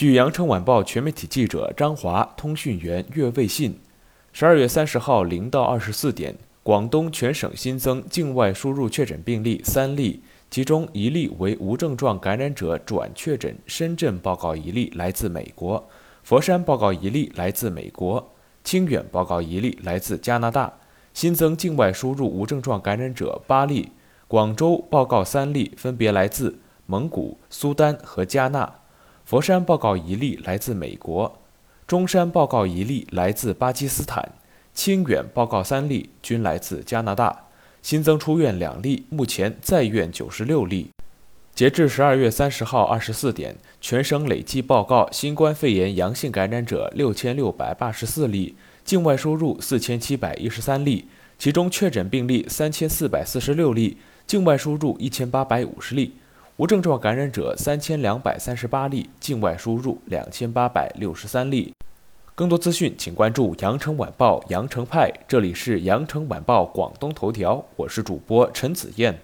据羊城晚报全媒体记者张华、通讯员岳卫信，十二月三十号零到二十四点，广东全省新增境外输入确诊病例三例，其中一例为无症状感染者转确诊，深圳报告一例来自美国，佛山报告一例来自美国，清远报告一例来自加拿大。新增境外输入无症状感染者八例，广州报告三例，分别来自蒙古、苏丹和加纳。佛山报告一例来自美国，中山报告一例来自巴基斯坦，清远报告三例均来自加拿大。新增出院两例，目前在院九十六例。截至十二月三十号二十四点，全省累计报告新冠肺炎阳性感染者六千六百八十四例，境外输入四千七百一十三例，其中确诊病例三千四百四十六例，境外输入一千八百五十例。无症状感染者三千两百三十八例，境外输入两千八百六十三例。更多资讯，请关注羊城晚报羊城派。这里是羊城晚报广东头条，我是主播陈子燕。